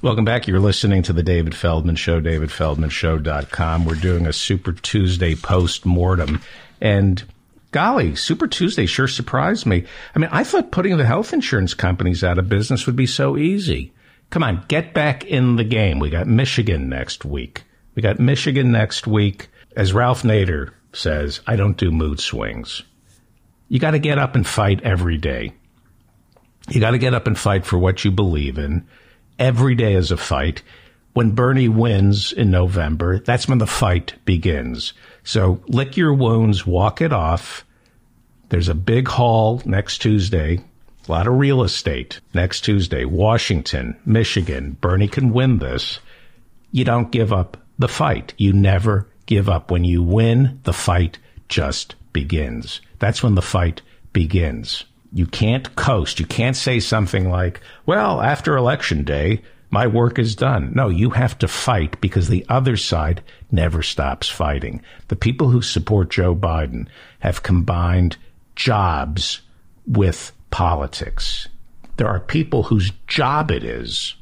Welcome back. You're listening to the David Feldman Show, davidfeldmanshow.com. We're doing a Super Tuesday post mortem. And golly, Super Tuesday sure surprised me. I mean, I thought putting the health insurance companies out of business would be so easy. Come on, get back in the game. We got Michigan next week. We got Michigan next week. As Ralph Nader says, I don't do mood swings. You got to get up and fight every day. You got to get up and fight for what you believe in. Every day is a fight. When Bernie wins in November, that's when the fight begins. So lick your wounds, walk it off. There's a big haul next Tuesday, a lot of real estate next Tuesday. Washington, Michigan. Bernie can win this. You don't give up the fight. You never give up. When you win, the fight just begins. That's when the fight begins. You can't coast. You can't say something like, well, after election day, my work is done. No, you have to fight because the other side never stops fighting. The people who support Joe Biden have combined jobs with politics. There are people whose job it is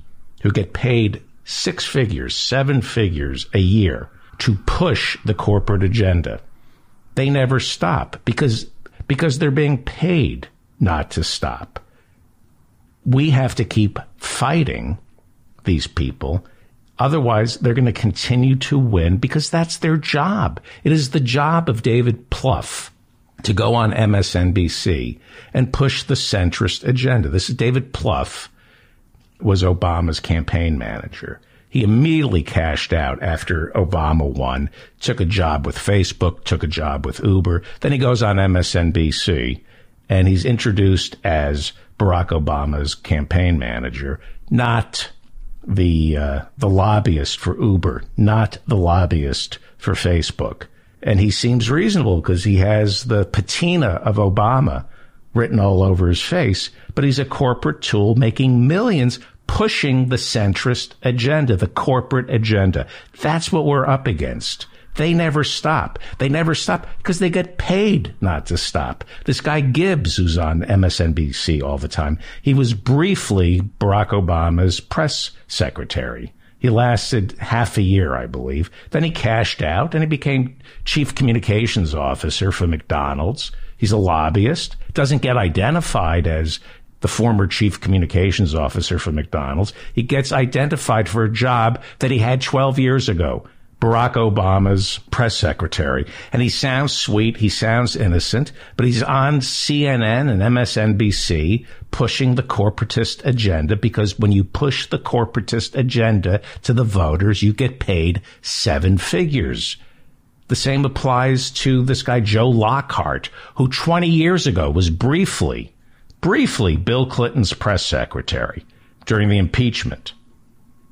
who get paid six figures, seven figures a year to push the corporate agenda. They never stop because, because they're being paid not to stop. We have to keep fighting these people. Otherwise, they're going to continue to win because that's their job. It is the job of David Plouffe to go on MSNBC and push the centrist agenda. This is David Plouffe was Obama's campaign manager. He immediately cashed out after Obama won, took a job with Facebook, took a job with Uber. Then he goes on MSNBC and he's introduced as Barack Obama's campaign manager, not the uh, the lobbyist for Uber, not the lobbyist for Facebook. And he seems reasonable because he has the patina of Obama written all over his face, but he's a corporate tool making millions pushing the centrist agenda, the corporate agenda. That's what we're up against. They never stop. They never stop because they get paid not to stop. This guy Gibbs, who's on MSNBC all the time, he was briefly Barack Obama's press secretary. He lasted half a year, I believe. Then he cashed out and he became chief communications officer for McDonald's. He's a lobbyist, doesn't get identified as the former chief communications officer for McDonald's. He gets identified for a job that he had 12 years ago Barack Obama's press secretary. And he sounds sweet. He sounds innocent, but he's on CNN and MSNBC pushing the corporatist agenda because when you push the corporatist agenda to the voters, you get paid seven figures. The same applies to this guy, Joe Lockhart, who 20 years ago was briefly, briefly Bill Clinton's press secretary during the impeachment.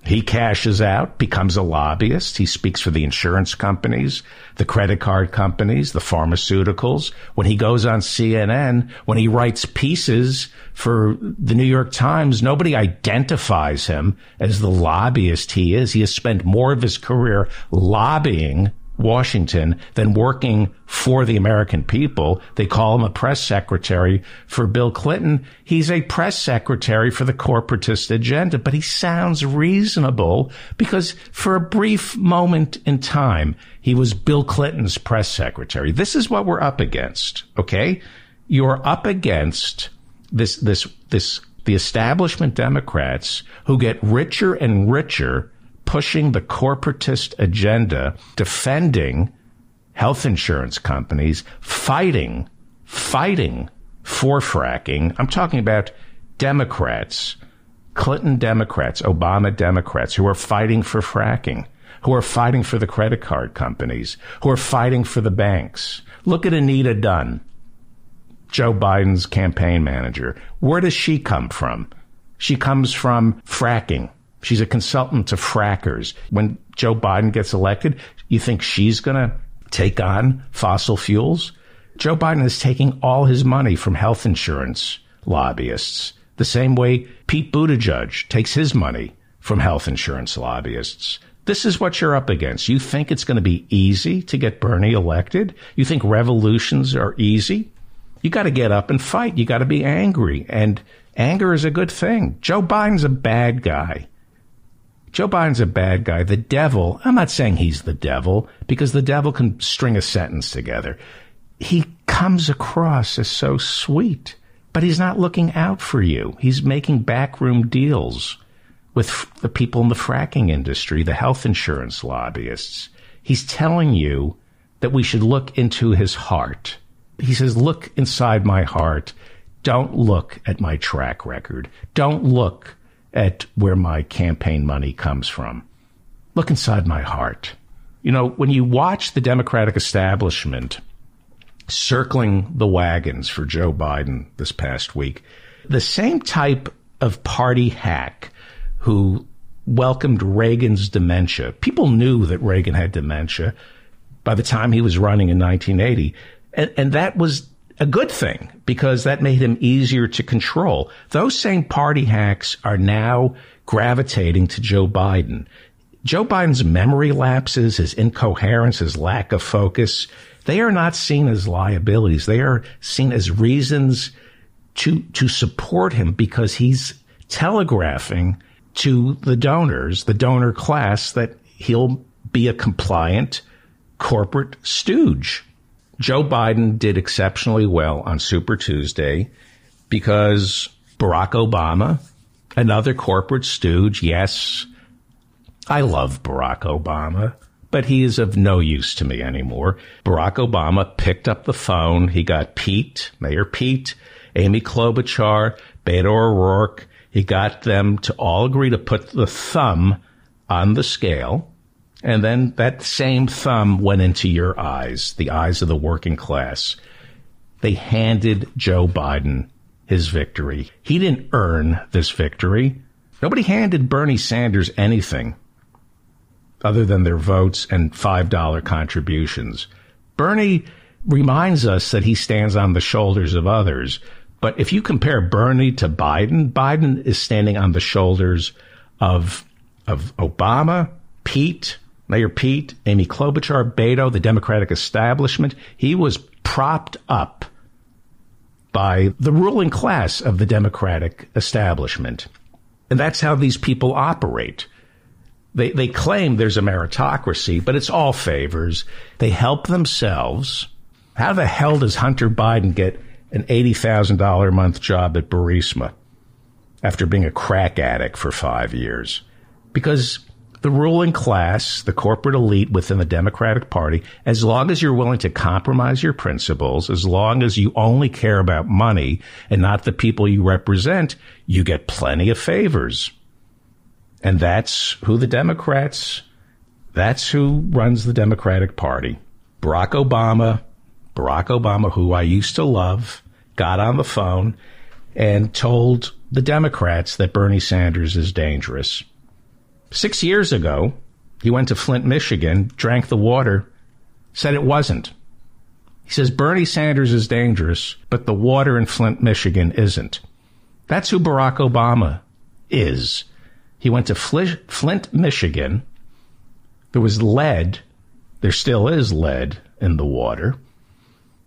He cashes out, becomes a lobbyist. He speaks for the insurance companies, the credit card companies, the pharmaceuticals. When he goes on CNN, when he writes pieces for the New York Times, nobody identifies him as the lobbyist he is. He has spent more of his career lobbying Washington than working for the American people. They call him a press secretary for Bill Clinton. He's a press secretary for the corporatist agenda, but he sounds reasonable because for a brief moment in time, he was Bill Clinton's press secretary. This is what we're up against. Okay. You're up against this, this, this, the establishment Democrats who get richer and richer pushing the corporatist agenda, defending health insurance companies, fighting, fighting for fracking. I'm talking about Democrats, Clinton Democrats, Obama Democrats who are fighting for fracking, who are fighting for the credit card companies, who are fighting for the banks. Look at Anita Dunn, Joe Biden's campaign manager. Where does she come from? She comes from fracking. She's a consultant to frackers. When Joe Biden gets elected, you think she's going to take on fossil fuels? Joe Biden is taking all his money from health insurance lobbyists, the same way Pete Buttigieg takes his money from health insurance lobbyists. This is what you're up against. You think it's going to be easy to get Bernie elected? You think revolutions are easy? You got to get up and fight. You got to be angry. And anger is a good thing. Joe Biden's a bad guy. Joe Biden's a bad guy. The devil, I'm not saying he's the devil because the devil can string a sentence together. He comes across as so sweet, but he's not looking out for you. He's making backroom deals with the people in the fracking industry, the health insurance lobbyists. He's telling you that we should look into his heart. He says, look inside my heart. Don't look at my track record. Don't look at where my campaign money comes from. Look inside my heart. You know, when you watch the Democratic establishment circling the wagons for Joe Biden this past week, the same type of party hack who welcomed Reagan's dementia. People knew that Reagan had dementia by the time he was running in 1980. And, and that was a good thing because that made him easier to control. Those same party hacks are now gravitating to Joe Biden. Joe Biden's memory lapses, his incoherence, his lack of focus, they are not seen as liabilities. They are seen as reasons to, to support him because he's telegraphing to the donors, the donor class, that he'll be a compliant corporate stooge. Joe Biden did exceptionally well on Super Tuesday because Barack Obama, another corporate stooge, yes, I love Barack Obama, but he is of no use to me anymore. Barack Obama picked up the phone. He got Pete, Mayor Pete, Amy Klobuchar, Beto O'Rourke. He got them to all agree to put the thumb on the scale and then that same thumb went into your eyes, the eyes of the working class. They handed Joe Biden his victory. He didn't earn this victory. Nobody handed Bernie Sanders anything other than their votes and $5 contributions. Bernie reminds us that he stands on the shoulders of others. But if you compare Bernie to Biden, Biden is standing on the shoulders of, of Obama, Pete, Mayor Pete, Amy Klobuchar, Beto, the Democratic establishment, he was propped up by the ruling class of the Democratic establishment. And that's how these people operate. They, they claim there's a meritocracy, but it's all favors. They help themselves. How the hell does Hunter Biden get an $80,000 a month job at Burisma after being a crack addict for five years? Because the ruling class, the corporate elite within the Democratic Party, as long as you're willing to compromise your principles, as long as you only care about money and not the people you represent, you get plenty of favors. And that's who the Democrats, that's who runs the Democratic Party. Barack Obama, Barack Obama, who I used to love, got on the phone and told the Democrats that Bernie Sanders is dangerous. Six years ago, he went to Flint, Michigan, drank the water, said it wasn't. He says Bernie Sanders is dangerous, but the water in Flint, Michigan isn't. That's who Barack Obama is. He went to Flint, Michigan. There was lead. There still is lead in the water.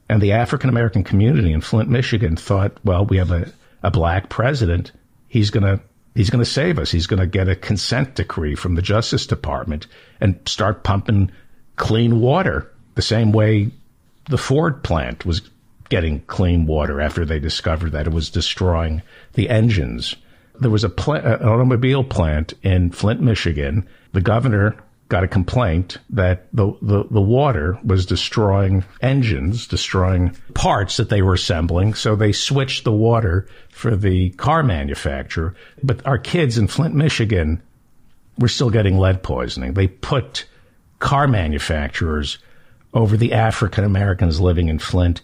And the African American community in Flint, Michigan thought, well, we have a, a black president. He's going to He's going to save us. He's going to get a consent decree from the Justice Department and start pumping clean water the same way the Ford plant was getting clean water after they discovered that it was destroying the engines. There was a pl- an automobile plant in Flint, Michigan. The governor got a complaint that the, the, the water was destroying engines, destroying parts that they were assembling. So they switched the water for the car manufacturer. But our kids in Flint, Michigan were still getting lead poisoning. They put car manufacturers over the African Americans living in Flint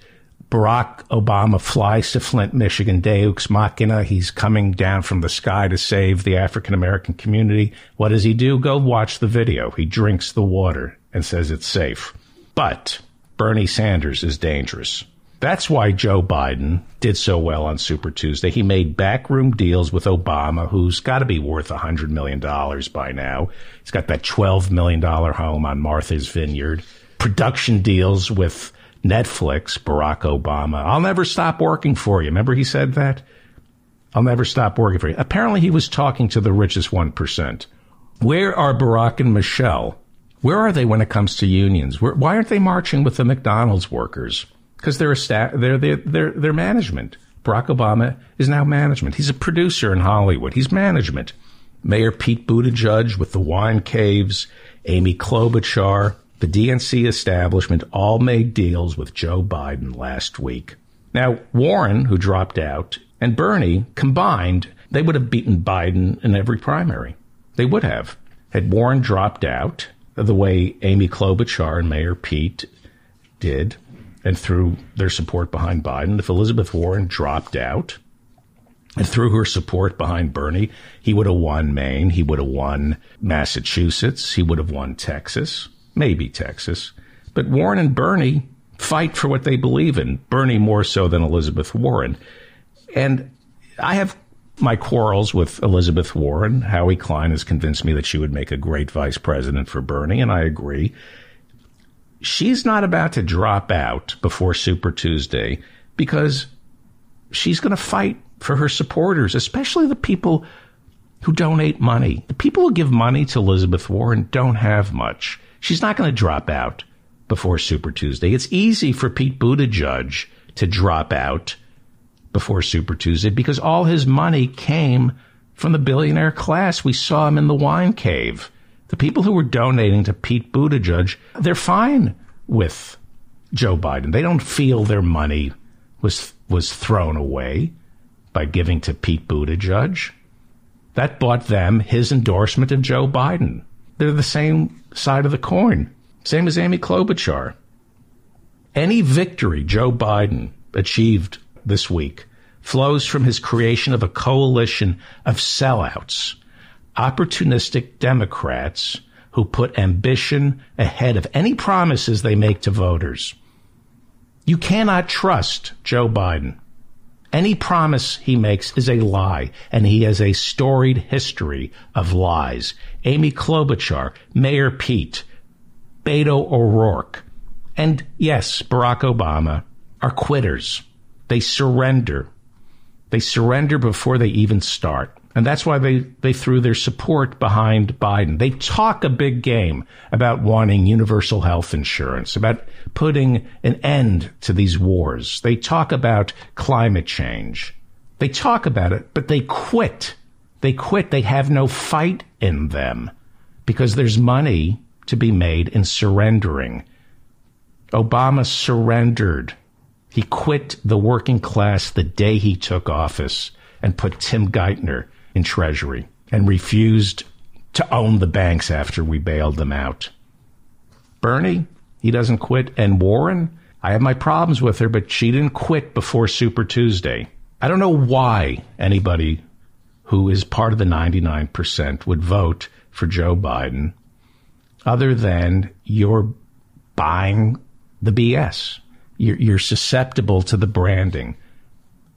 Barack Obama flies to Flint, Michigan, Deux Machina. He's coming down from the sky to save the African American community. What does he do? Go watch the video. He drinks the water and says it's safe. But Bernie Sanders is dangerous. That's why Joe Biden did so well on Super Tuesday. He made backroom deals with Obama, who's got to be worth $100 million by now. He's got that $12 million home on Martha's Vineyard. Production deals with Netflix, Barack Obama. I'll never stop working for you. Remember he said that? I'll never stop working for you. Apparently he was talking to the richest 1%. Where are Barack and Michelle? Where are they when it comes to unions? Where, why aren't they marching with the McDonald's workers? Because they're, sta- they're, they're, they're, they're management. Barack Obama is now management. He's a producer in Hollywood. He's management. Mayor Pete Buttigieg with the wine caves, Amy Klobuchar, the DNC establishment all made deals with Joe Biden last week. Now, Warren, who dropped out, and Bernie combined, they would have beaten Biden in every primary. They would have. Had Warren dropped out the way Amy Klobuchar and Mayor Pete did, and threw their support behind Biden, if Elizabeth Warren dropped out and threw her support behind Bernie, he would have won Maine, he would have won Massachusetts, he would have won Texas, maybe Texas. But Warren and Bernie fight for what they believe in, Bernie more so than Elizabeth Warren. And I have my quarrels with Elizabeth Warren. Howie Klein has convinced me that she would make a great vice president for Bernie, and I agree. She's not about to drop out before Super Tuesday because she's going to fight for her supporters, especially the people who donate money. The people who give money to Elizabeth Warren don't have much. She's not going to drop out before Super Tuesday. It's easy for Pete Buttigieg to drop out before Super Tuesday because all his money came from the billionaire class. We saw him in the wine cave. The people who were donating to Pete Buttigieg, they're fine with Joe Biden. They don't feel their money was was thrown away by giving to Pete Buttigieg. That bought them his endorsement of Joe Biden. They're the same side of the coin. Same as Amy Klobuchar. Any victory Joe Biden achieved this week flows from his creation of a coalition of sellouts, opportunistic Democrats who put ambition ahead of any promises they make to voters. You cannot trust Joe Biden. Any promise he makes is a lie, and he has a storied history of lies. Amy Klobuchar, Mayor Pete, Beto O'Rourke, and yes, Barack Obama are quitters. They surrender. They surrender before they even start. And that's why they, they threw their support behind Biden. They talk a big game about wanting universal health insurance, about putting an end to these wars. They talk about climate change. They talk about it, but they quit. They quit. They have no fight in them because there's money to be made in surrendering. Obama surrendered he quit the working class the day he took office and put Tim Geithner in Treasury and refused to own the banks after we bailed them out. Bernie, he doesn't quit. And Warren, I have my problems with her, but she didn't quit before Super Tuesday. I don't know why anybody who is part of the 99% would vote for Joe Biden other than you're buying the BS you're, you're susceptible to the branding.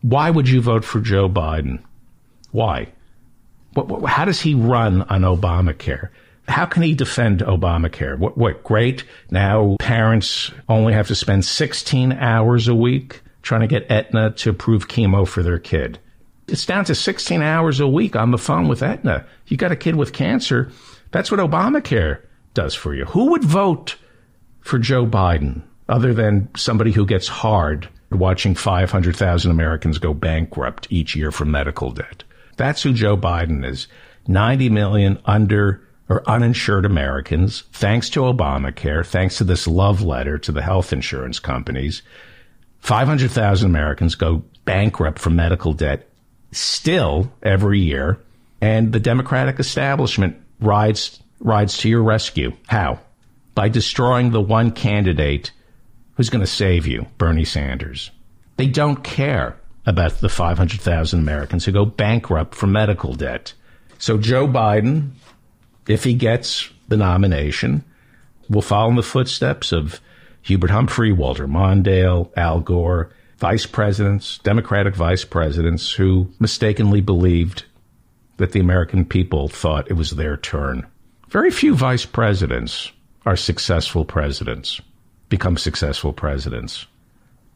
Why would you vote for Joe Biden? Why? What, what, how does he run on Obamacare? How can he defend Obamacare? What, what, great. Now parents only have to spend 16 hours a week trying to get Aetna to approve chemo for their kid. It's down to 16 hours a week on the phone with Aetna. You got a kid with cancer. That's what Obamacare does for you. Who would vote for Joe Biden? other than somebody who gets hard watching 500,000 Americans go bankrupt each year from medical debt. That's who Joe Biden is. 90 million under or uninsured Americans, thanks to Obamacare, thanks to this love letter to the health insurance companies, 500,000 Americans go bankrupt from medical debt still every year. And the Democratic establishment rides, rides to your rescue. How? By destroying the one candidate who's going to save you, Bernie Sanders. They don't care about the 500,000 Americans who go bankrupt from medical debt. So Joe Biden, if he gets the nomination, will follow in the footsteps of Hubert Humphrey, Walter Mondale, Al Gore, vice presidents, Democratic vice presidents who mistakenly believed that the American people thought it was their turn. Very few vice presidents are successful presidents become successful presidents.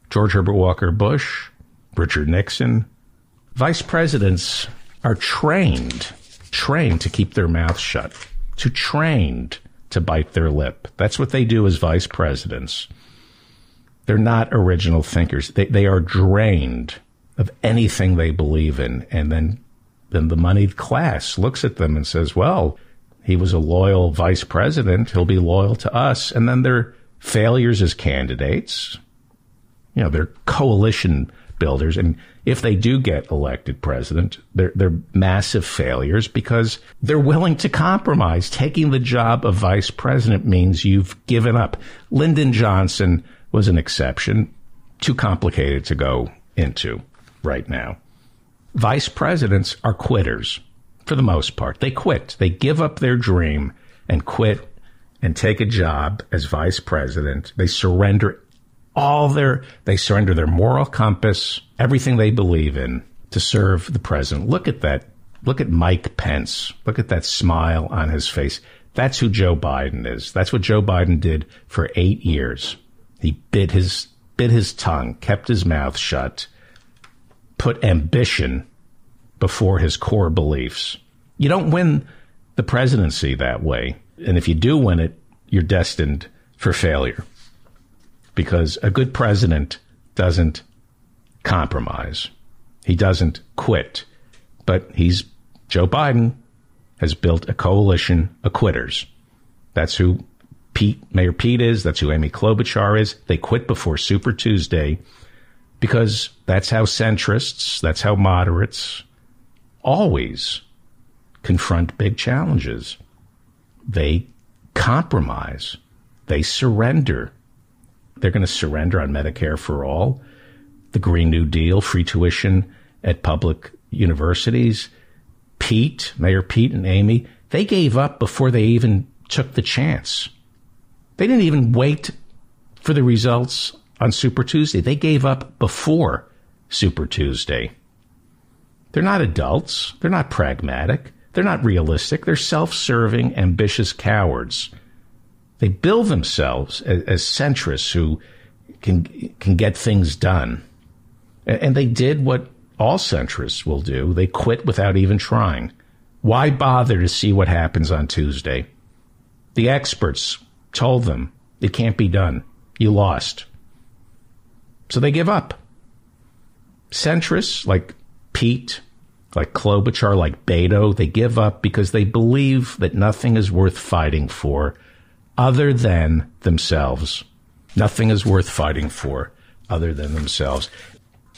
George Herbert Walker Bush, Richard Nixon. Vice presidents are trained, trained to keep their mouths shut. to trained to bite their lip. That's what they do as vice presidents. They're not original thinkers. They, they are drained of anything they believe in. And then, then the moneyed class looks at them and says, well, he was a loyal vice president. He'll be loyal to us. And then their failures as candidates, you know, their coalition builders. And if they do get elected president, they're, they're massive failures because they're willing to compromise. Taking the job of vice president means you've given up. Lyndon Johnson was an exception, too complicated to go into right now. Vice presidents are quitters for the most part. They quit. They give up their dream and quit and take a job as vice president. They surrender all their, they surrender their moral compass, everything they believe in to serve the president. Look at that. Look at Mike Pence. Look at that smile on his face. That's who Joe Biden is. That's what Joe Biden did for eight years. He bit his, bit his tongue, kept his mouth shut, put ambition before his core beliefs. You don't win the presidency that way. And if you do win it, you're destined for failure because a good president doesn't compromise. He doesn't quit. But he's Joe Biden has built a coalition of quitters. That's who Pete, Mayor Pete is. That's who Amy Klobuchar is. They quit before Super Tuesday because that's how centrists, that's how moderates always confront big challenges. They compromise. They surrender. They're going to surrender on Medicare for all, the Green New Deal, free tuition at public universities. Pete, Mayor Pete and Amy, they gave up before they even took the chance. They didn't even wait for the results on Super Tuesday. They gave up before Super Tuesday. They're not adults. They're not pragmatic. They're not realistic. They're self serving, ambitious cowards. They bill themselves as, as centrists who can, can get things done. And they did what all centrists will do. They quit without even trying. Why bother to see what happens on Tuesday? The experts told them it can't be done. You lost. So they give up. Centrists like Pete, like Klobuchar, like Beto, they give up because they believe that nothing is worth fighting for other than themselves. Nothing is worth fighting for other than themselves.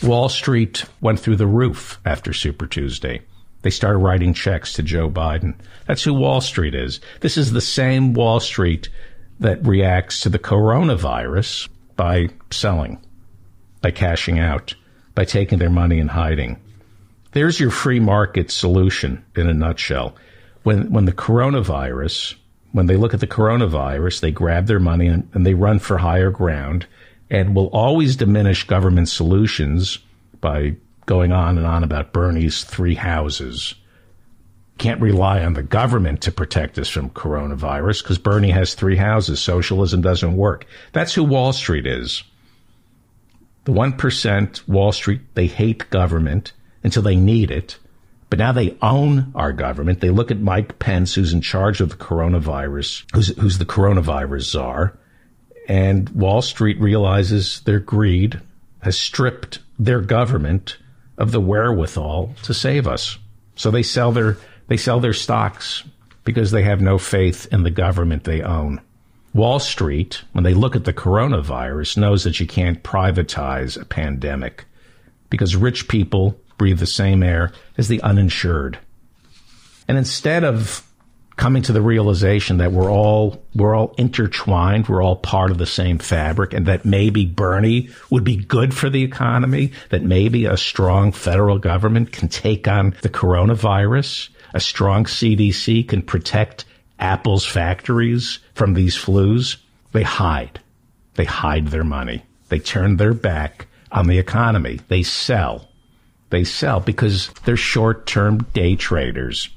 Wall Street went through the roof after Super Tuesday. They started writing checks to Joe Biden. That's who Wall Street is. This is the same Wall Street that reacts to the coronavirus by selling, by cashing out, by taking their money and hiding. There's your free market solution in a nutshell. When, when the coronavirus when they look at the coronavirus, they grab their money and, and they run for higher ground and will always diminish government solutions by going on and on about Bernie's three houses. Can't rely on the government to protect us from coronavirus because Bernie has three houses. Socialism doesn't work. That's who Wall Street is. The 1% Wall Street, they hate government until they need it. But now they own our government. They look at Mike Pence, who's in charge of the coronavirus, who's, who's the coronavirus czar. And Wall Street realizes their greed has stripped their government of the wherewithal to save us. So they sell their, they sell their stocks because they have no faith in the government they own. Wall Street, when they look at the coronavirus, knows that you can't privatize a pandemic because rich people breathe the same air as the uninsured. And instead of coming to the realization that we're all we're all intertwined, we're all part of the same fabric, and that maybe Bernie would be good for the economy, that maybe a strong federal government can take on the coronavirus, a strong CDC can protect Apple's factories from these flus, they hide. They hide their money. They turn their back on the economy. They sell they sell because they're short term day traders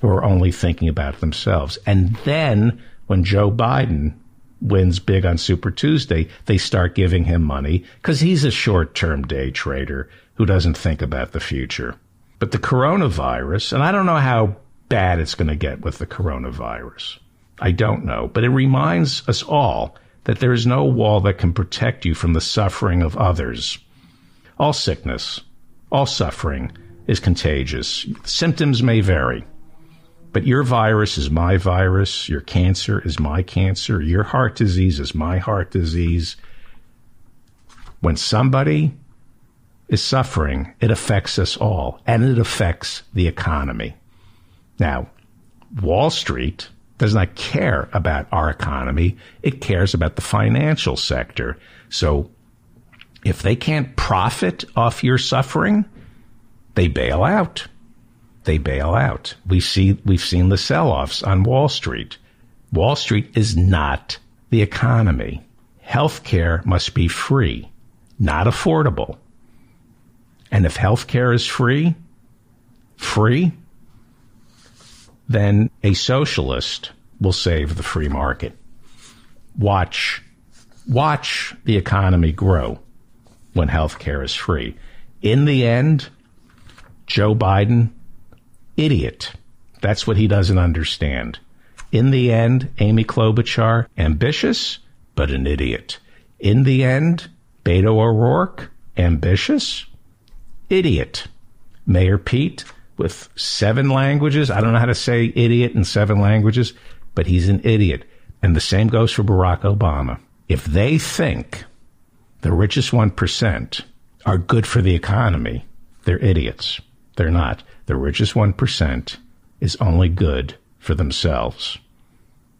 who are only thinking about themselves. And then when Joe Biden wins big on Super Tuesday, they start giving him money because he's a short term day trader who doesn't think about the future. But the coronavirus, and I don't know how bad it's going to get with the coronavirus. I don't know, but it reminds us all that there is no wall that can protect you from the suffering of others. All sickness, all suffering is contagious. Symptoms may vary, but your virus is my virus. Your cancer is my cancer. Your heart disease is my heart disease. When somebody is suffering, it affects us all and it affects the economy. Now, Wall Street does not care about our economy. It cares about the financial sector. So if they can't profit off your suffering, they bail out. They bail out. We see, we've seen the sell-offs on Wall Street. Wall Street is not the economy. Healthcare must be free, not affordable. And if healthcare is free, free, then a socialist will save the free market. Watch, watch the economy grow when healthcare is free. In the end, Joe Biden, idiot. That's what he doesn't understand. In the end, Amy Klobuchar, ambitious, but an idiot. In the end, Beto O'Rourke, ambitious, idiot. Mayor Pete, with seven languages. I don't know how to say idiot in seven languages, but he's an idiot. And the same goes for Barack Obama. If they think the richest 1% are good for the economy, they're idiots. They're not. The richest 1% is only good for themselves.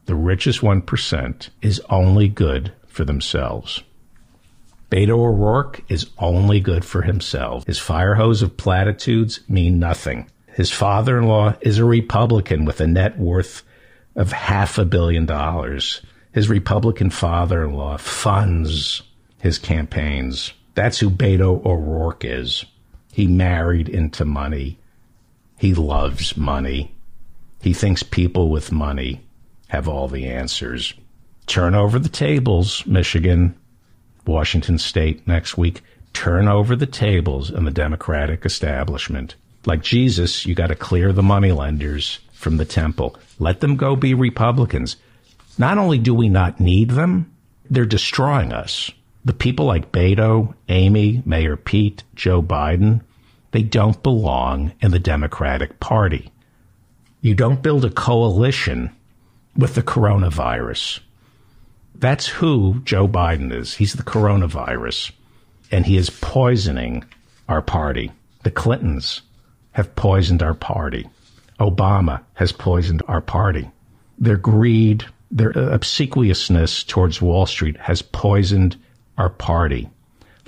The richest 1% is only good for themselves. Beto O'Rourke is only good for himself. His fire hose of platitudes mean nothing. His father in law is a Republican with a net worth of half a billion dollars. His Republican father in law funds his campaigns. That's who Beto O'Rourke is. He married into money. He loves money. He thinks people with money have all the answers. Turn over the tables, Michigan. Washington State next week, turn over the tables in the Democratic establishment. Like Jesus, you got to clear the moneylenders from the temple. Let them go be Republicans. Not only do we not need them, they're destroying us. The people like Beto, Amy, Mayor Pete, Joe Biden, they don't belong in the Democratic Party. You don't build a coalition with the coronavirus. That's who Joe Biden is. He's the coronavirus, and he is poisoning our party. The Clintons have poisoned our party. Obama has poisoned our party. Their greed, their obsequiousness towards Wall Street has poisoned our party.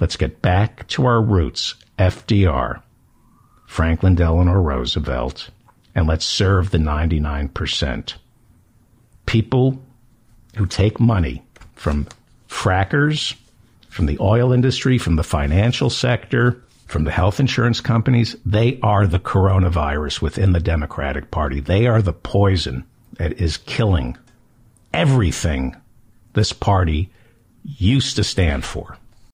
Let's get back to our roots, FDR, Franklin Delano Roosevelt, and let's serve the 99%. People who take money from frackers, from the oil industry, from the financial sector, from the health insurance companies, they are the coronavirus within the Democratic Party. They are the poison that is killing everything this party used to stand for.